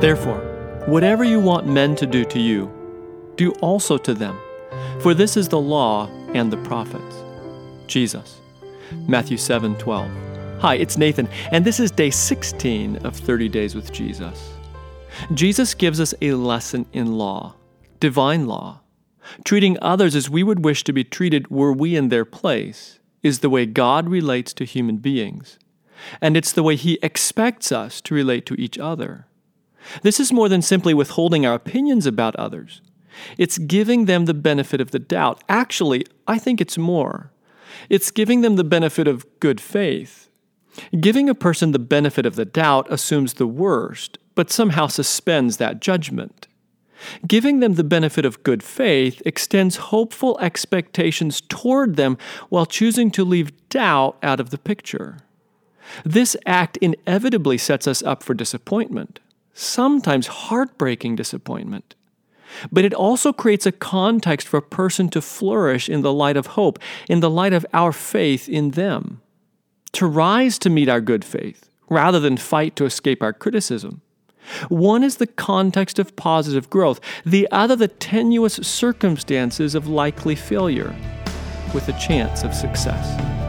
Therefore, whatever you want men to do to you, do also to them, for this is the law and the prophets. Jesus. Matthew 7 12. Hi, it's Nathan, and this is day 16 of 30 Days with Jesus. Jesus gives us a lesson in law, divine law. Treating others as we would wish to be treated were we in their place is the way God relates to human beings, and it's the way He expects us to relate to each other. This is more than simply withholding our opinions about others. It's giving them the benefit of the doubt. Actually, I think it's more. It's giving them the benefit of good faith. Giving a person the benefit of the doubt assumes the worst, but somehow suspends that judgment. Giving them the benefit of good faith extends hopeful expectations toward them while choosing to leave doubt out of the picture. This act inevitably sets us up for disappointment, sometimes heartbreaking disappointment. But it also creates a context for a person to flourish in the light of hope, in the light of our faith in them, to rise to meet our good faith rather than fight to escape our criticism. One is the context of positive growth, the other, the tenuous circumstances of likely failure with a chance of success.